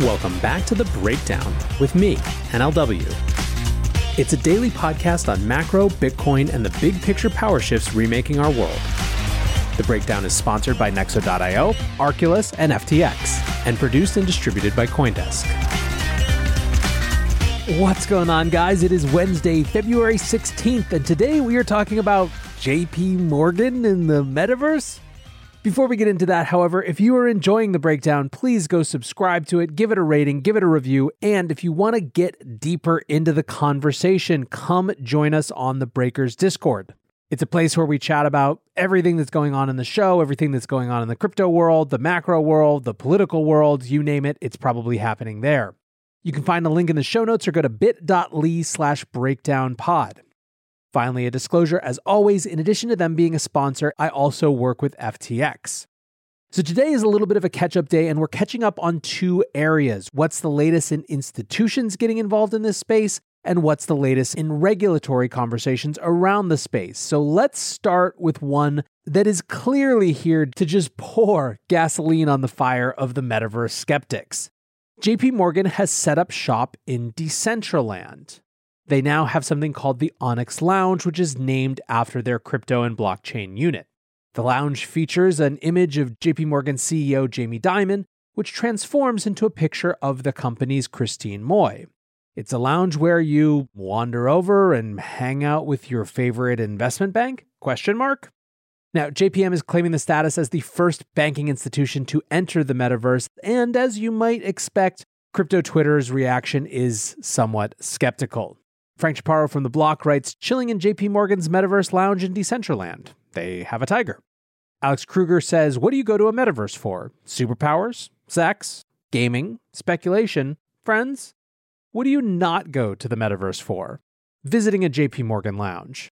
Welcome back to The Breakdown with me, NLW. It's a daily podcast on macro, Bitcoin, and the big picture power shifts remaking our world. The Breakdown is sponsored by Nexo.io, Arculus, and FTX, and produced and distributed by Coindesk. What's going on, guys? It is Wednesday, February 16th, and today we are talking about JP Morgan in the metaverse. Before we get into that, however, if you are enjoying the breakdown, please go subscribe to it, give it a rating, give it a review, and if you want to get deeper into the conversation, come join us on the Breakers Discord. It's a place where we chat about everything that's going on in the show, everything that's going on in the crypto world, the macro world, the political world, you name it, it's probably happening there. You can find a link in the show notes or go to bit.ly slash breakdown pod. Finally, a disclosure as always, in addition to them being a sponsor, I also work with FTX. So today is a little bit of a catch up day, and we're catching up on two areas. What's the latest in institutions getting involved in this space? And what's the latest in regulatory conversations around the space? So let's start with one that is clearly here to just pour gasoline on the fire of the metaverse skeptics. JP Morgan has set up shop in Decentraland. They now have something called the Onyx Lounge, which is named after their crypto and blockchain unit. The lounge features an image of JP Morgan CEO Jamie Dimon, which transforms into a picture of the company's Christine Moy. It's a lounge where you wander over and hang out with your favorite investment bank? Question mark. Now, JPM is claiming the status as the first banking institution to enter the metaverse, and as you might expect, crypto Twitter's reaction is somewhat skeptical. Frank Chaparro from The Block writes Chilling in JP Morgan's Metaverse Lounge in Decentraland. They have a tiger. Alex Kruger says, What do you go to a metaverse for? Superpowers? Sex? Gaming? Speculation? Friends? What do you not go to the metaverse for? Visiting a JP Morgan lounge.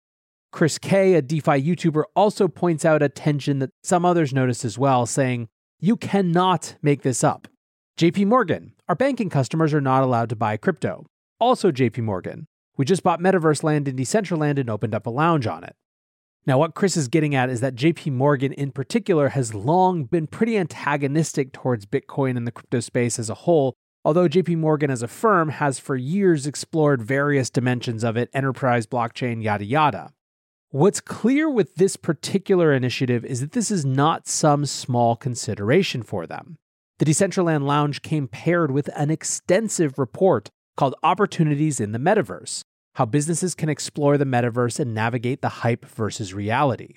Chris K, a DeFi YouTuber, also points out a tension that some others notice as well, saying, You cannot make this up. JP Morgan, our banking customers are not allowed to buy crypto. Also, JP Morgan, we just bought Metaverse Land in Decentraland and opened up a lounge on it. Now, what Chris is getting at is that JP Morgan in particular has long been pretty antagonistic towards Bitcoin and the crypto space as a whole, although JP Morgan as a firm has for years explored various dimensions of it, enterprise, blockchain, yada yada. What's clear with this particular initiative is that this is not some small consideration for them. The Decentraland Lounge came paired with an extensive report called Opportunities in the Metaverse How Businesses Can Explore the Metaverse and Navigate the Hype versus Reality.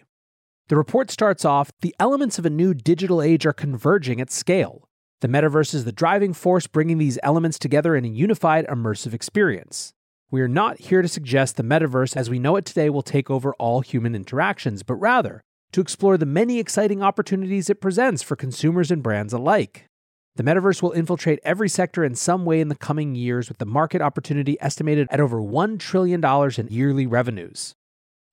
The report starts off The elements of a new digital age are converging at scale. The metaverse is the driving force bringing these elements together in a unified, immersive experience. We are not here to suggest the metaverse as we know it today will take over all human interactions, but rather to explore the many exciting opportunities it presents for consumers and brands alike. The metaverse will infiltrate every sector in some way in the coming years, with the market opportunity estimated at over $1 trillion in yearly revenues.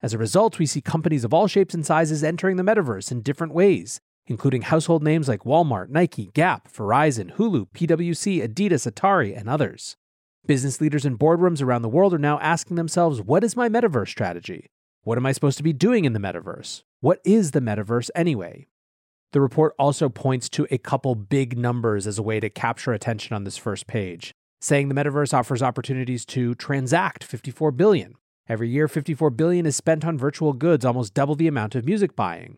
As a result, we see companies of all shapes and sizes entering the metaverse in different ways, including household names like Walmart, Nike, Gap, Verizon, Hulu, PwC, Adidas, Atari, and others. Business leaders in boardrooms around the world are now asking themselves what is my metaverse strategy? What am I supposed to be doing in the metaverse? What is the metaverse anyway? The report also points to a couple big numbers as a way to capture attention on this first page, saying the metaverse offers opportunities to transact 54 billion. Every year 54 billion is spent on virtual goods, almost double the amount of music buying.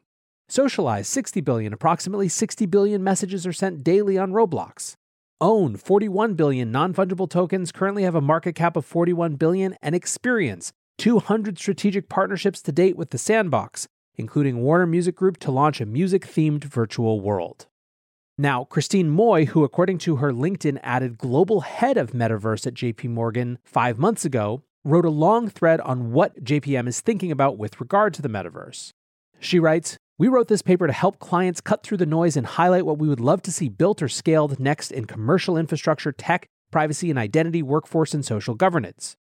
Socialize 60 billion, approximately 60 billion messages are sent daily on Roblox. Own 41 billion non-fungible tokens currently have a market cap of 41 billion and experience 200 strategic partnerships to date with the Sandbox, including Warner Music Group, to launch a music themed virtual world. Now, Christine Moy, who according to her LinkedIn added global head of metaverse at JP Morgan five months ago, wrote a long thread on what JPM is thinking about with regard to the metaverse. She writes, We wrote this paper to help clients cut through the noise and highlight what we would love to see built or scaled next in commercial infrastructure, tech, privacy and identity, workforce, and social governance.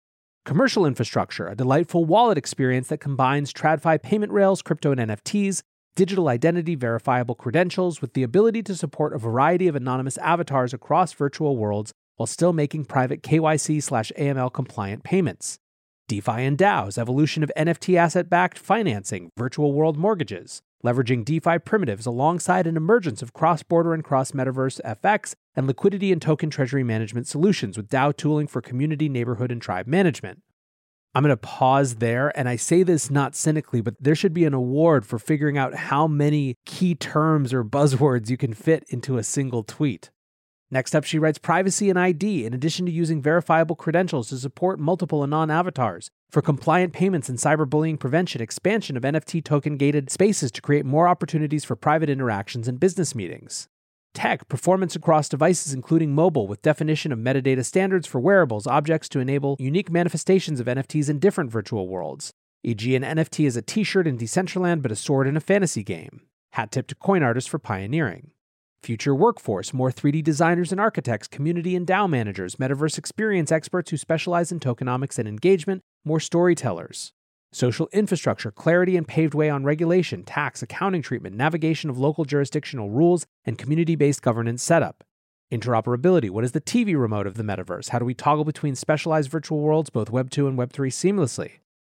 Commercial infrastructure, a delightful wallet experience that combines TradFi payment rails, crypto and NFTs, digital identity, verifiable credentials, with the ability to support a variety of anonymous avatars across virtual worlds while still making private KYC slash AML compliant payments. DeFi and DAOs, evolution of NFT asset backed financing, virtual world mortgages, leveraging DeFi primitives alongside an emergence of cross border and cross metaverse FX and liquidity and token treasury management solutions with DAO tooling for community, neighborhood, and tribe management. I'm going to pause there, and I say this not cynically, but there should be an award for figuring out how many key terms or buzzwords you can fit into a single tweet. Next up, she writes privacy and ID, in addition to using verifiable credentials to support multiple Anon avatars, for compliant payments and cyberbullying prevention, expansion of NFT token gated spaces to create more opportunities for private interactions and business meetings. Tech, performance across devices, including mobile, with definition of metadata standards for wearables, objects to enable unique manifestations of NFTs in different virtual worlds, e.g., an NFT is a t shirt in Decentraland but a sword in a fantasy game. Hat tip to coin artists for pioneering. Future workforce, more 3D designers and architects, community and DAO managers, metaverse experience experts who specialize in tokenomics and engagement, more storytellers. Social infrastructure, clarity and paved way on regulation, tax, accounting treatment, navigation of local jurisdictional rules, and community based governance setup. Interoperability, what is the TV remote of the metaverse? How do we toggle between specialized virtual worlds, both Web 2 and Web 3, seamlessly?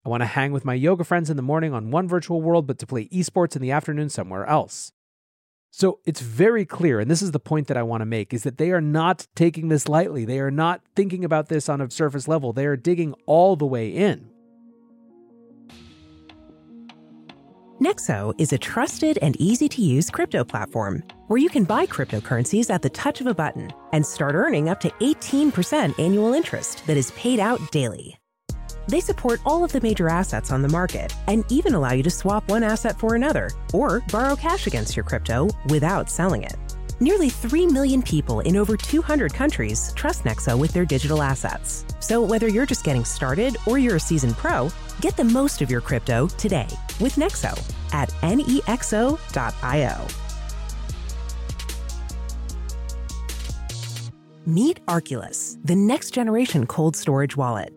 I want to hang with my yoga friends in the morning on one virtual world, but to play esports in the afternoon somewhere else. So it's very clear, and this is the point that I want to make, is that they are not taking this lightly. They are not thinking about this on a surface level. They are digging all the way in. Nexo is a trusted and easy to use crypto platform where you can buy cryptocurrencies at the touch of a button and start earning up to 18% annual interest that is paid out daily. They support all of the major assets on the market and even allow you to swap one asset for another or borrow cash against your crypto without selling it. Nearly 3 million people in over 200 countries trust Nexo with their digital assets. So whether you're just getting started or you're a seasoned pro, get the most of your crypto today with Nexo at nexo.io. Meet Arculus, the next generation cold storage wallet.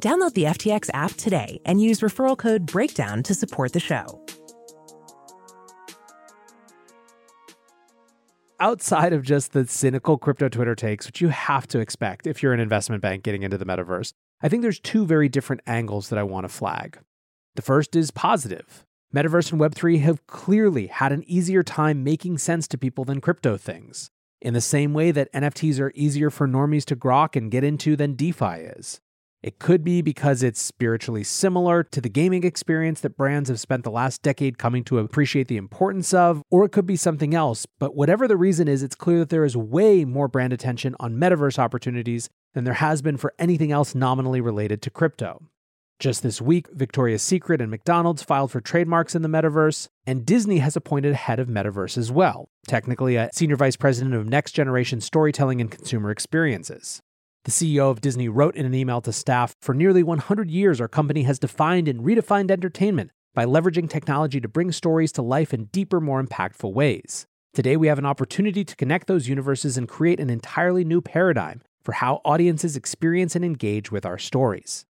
Download the FTX app today and use referral code BREAKDOWN to support the show. Outside of just the cynical crypto Twitter takes, which you have to expect if you're an investment bank getting into the metaverse, I think there's two very different angles that I want to flag. The first is positive. Metaverse and Web3 have clearly had an easier time making sense to people than crypto things, in the same way that NFTs are easier for normies to grok and get into than DeFi is. It could be because it's spiritually similar to the gaming experience that brands have spent the last decade coming to appreciate the importance of, or it could be something else. But whatever the reason is, it's clear that there is way more brand attention on metaverse opportunities than there has been for anything else nominally related to crypto. Just this week, Victoria's Secret and McDonald's filed for trademarks in the metaverse, and Disney has appointed a head of metaverse as well, technically a senior vice president of next generation storytelling and consumer experiences. The CEO of Disney wrote in an email to staff For nearly 100 years, our company has defined and redefined entertainment by leveraging technology to bring stories to life in deeper, more impactful ways. Today, we have an opportunity to connect those universes and create an entirely new paradigm for how audiences experience and engage with our stories.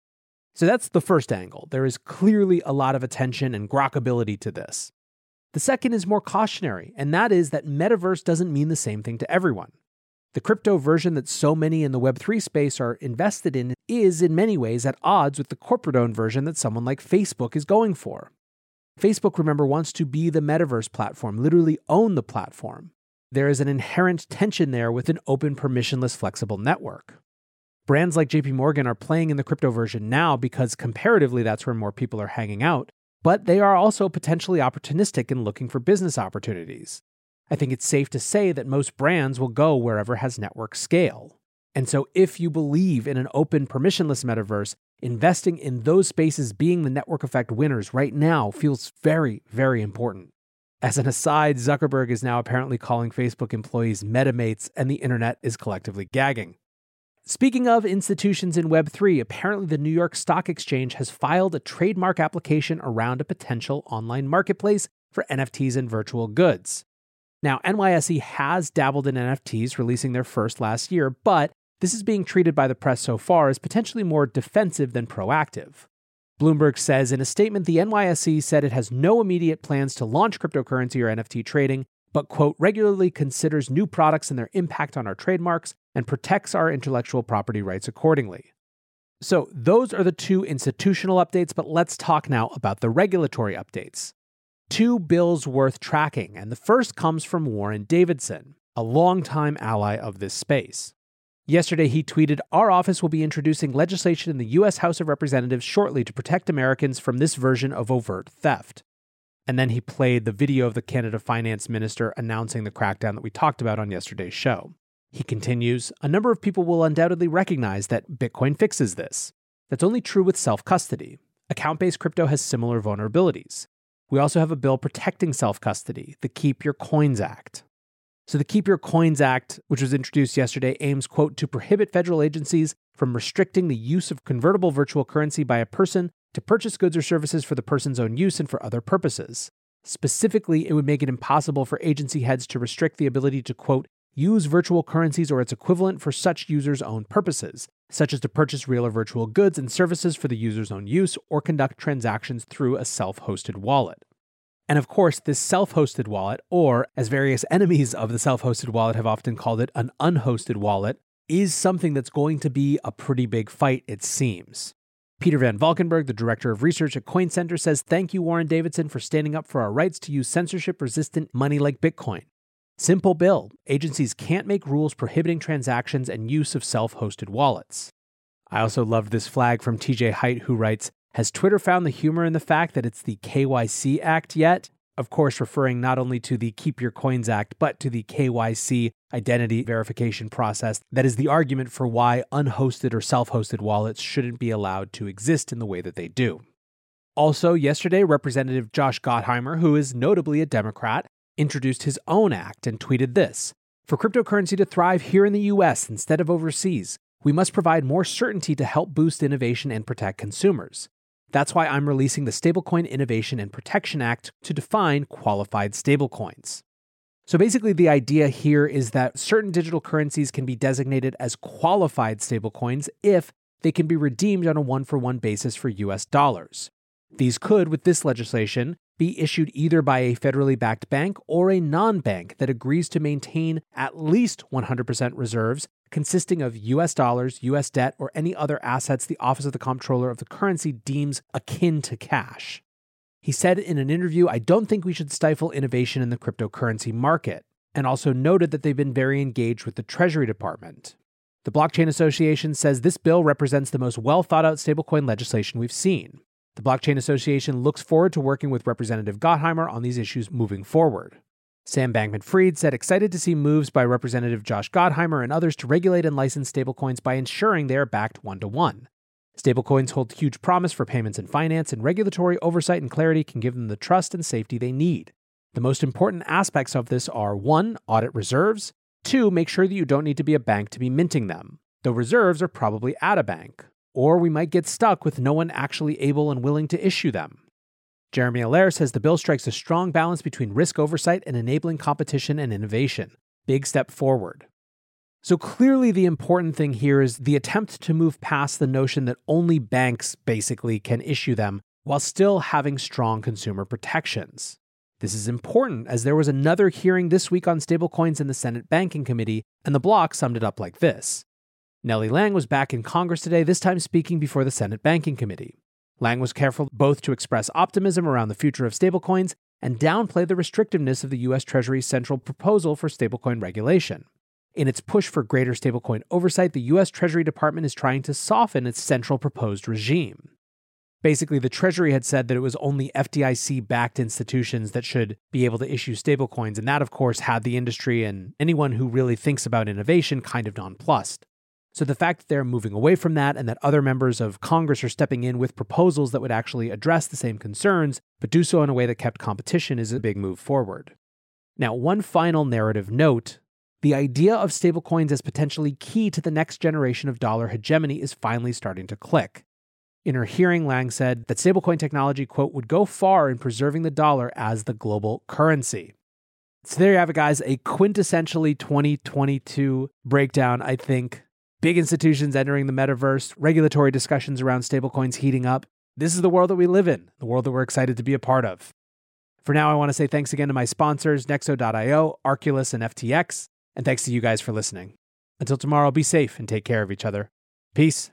So that's the first angle. There is clearly a lot of attention and grokability to this. The second is more cautionary, and that is that metaverse doesn't mean the same thing to everyone. The crypto version that so many in the Web3 space are invested in is, in many ways, at odds with the corporate owned version that someone like Facebook is going for. Facebook, remember, wants to be the metaverse platform, literally own the platform. There is an inherent tension there with an open, permissionless, flexible network. Brands like JP Morgan are playing in the crypto version now because comparatively that's where more people are hanging out, but they are also potentially opportunistic in looking for business opportunities. I think it's safe to say that most brands will go wherever has network scale. And so, if you believe in an open, permissionless metaverse, investing in those spaces being the network effect winners right now feels very, very important. As an aside, Zuckerberg is now apparently calling Facebook employees metamates, and the internet is collectively gagging. Speaking of institutions in Web3, apparently the New York Stock Exchange has filed a trademark application around a potential online marketplace for NFTs and virtual goods. Now, NYSE has dabbled in NFTs, releasing their first last year, but this is being treated by the press so far as potentially more defensive than proactive. Bloomberg says in a statement the NYSE said it has no immediate plans to launch cryptocurrency or NFT trading, but, quote, regularly considers new products and their impact on our trademarks and protects our intellectual property rights accordingly. So, those are the two institutional updates, but let's talk now about the regulatory updates two bills worth tracking, and the first comes from Warren Davidson, a longtime ally of this space. Yesterday, he tweeted Our office will be introducing legislation in the U.S. House of Representatives shortly to protect Americans from this version of overt theft. And then he played the video of the Canada finance minister announcing the crackdown that we talked about on yesterday's show. He continues A number of people will undoubtedly recognize that Bitcoin fixes this. That's only true with self custody. Account based crypto has similar vulnerabilities. We also have a bill protecting self custody, the Keep Your Coins Act. So the Keep Your Coins Act, which was introduced yesterday, aims, quote, to prohibit federal agencies from restricting the use of convertible virtual currency by a person to purchase goods or services for the person's own use and for other purposes. Specifically, it would make it impossible for agency heads to restrict the ability to, quote, use virtual currencies or its equivalent for such users' own purposes, such as to purchase real or virtual goods and services for the user's own use or conduct transactions through a self hosted wallet. And of course, this self hosted wallet, or as various enemies of the self hosted wallet have often called it, an unhosted wallet, is something that's going to be a pretty big fight, it seems. Peter Van Valkenburgh, the director of research at Coin Center, says Thank you, Warren Davidson, for standing up for our rights to use censorship resistant money like Bitcoin. Simple bill agencies can't make rules prohibiting transactions and use of self hosted wallets. I also love this flag from TJ Height, who writes Has Twitter found the humor in the fact that it's the KYC Act yet? Of course, referring not only to the Keep Your Coins Act, but to the KYC identity verification process that is the argument for why unhosted or self hosted wallets shouldn't be allowed to exist in the way that they do. Also, yesterday, Representative Josh Gottheimer, who is notably a Democrat, introduced his own act and tweeted this For cryptocurrency to thrive here in the US instead of overseas, we must provide more certainty to help boost innovation and protect consumers. That's why I'm releasing the Stablecoin Innovation and Protection Act to define qualified stablecoins. So basically, the idea here is that certain digital currencies can be designated as qualified stablecoins if they can be redeemed on a one for one basis for US dollars. These could, with this legislation, be issued either by a federally backed bank or a non bank that agrees to maintain at least 100% reserves consisting of US dollars, US debt, or any other assets the Office of the Comptroller of the Currency deems akin to cash. He said in an interview, I don't think we should stifle innovation in the cryptocurrency market, and also noted that they've been very engaged with the Treasury Department. The Blockchain Association says this bill represents the most well thought out stablecoin legislation we've seen. The Blockchain Association looks forward to working with Representative Gottheimer on these issues moving forward. Sam Bankman Fried said excited to see moves by Representative Josh Gottheimer and others to regulate and license stablecoins by ensuring they are backed one to one. Stablecoins hold huge promise for payments and finance, and regulatory oversight and clarity can give them the trust and safety they need. The most important aspects of this are 1. Audit reserves, 2. Make sure that you don't need to be a bank to be minting them, though reserves are probably at a bank or we might get stuck with no one actually able and willing to issue them. Jeremy Allaire says the bill strikes a strong balance between risk oversight and enabling competition and innovation. Big step forward. So clearly, the important thing here is the attempt to move past the notion that only banks basically can issue them while still having strong consumer protections. This is important as there was another hearing this week on stablecoins in the Senate Banking Committee, and the Block summed it up like this Nellie Liang was back in Congress today, this time speaking before the Senate Banking Committee. Liang was careful both to express optimism around the future of stablecoins and downplay the restrictiveness of the U.S. Treasury's central proposal for stablecoin regulation. In its push for greater stablecoin oversight, the US Treasury Department is trying to soften its central proposed regime. Basically, the Treasury had said that it was only FDIC backed institutions that should be able to issue stablecoins, and that, of course, had the industry and anyone who really thinks about innovation kind of nonplussed. So the fact that they're moving away from that and that other members of Congress are stepping in with proposals that would actually address the same concerns, but do so in a way that kept competition is a big move forward. Now, one final narrative note the idea of stablecoins as potentially key to the next generation of dollar hegemony is finally starting to click. In her hearing, Liang said that stablecoin technology, quote, would go far in preserving the dollar as the global currency. So there you have it, guys. A quintessentially 2022 breakdown, I think. Big institutions entering the metaverse, regulatory discussions around stablecoins heating up. This is the world that we live in, the world that we're excited to be a part of. For now, I want to say thanks again to my sponsors, Nexo.io, Arculus, and FTX. And thanks to you guys for listening. Until tomorrow, be safe and take care of each other. Peace.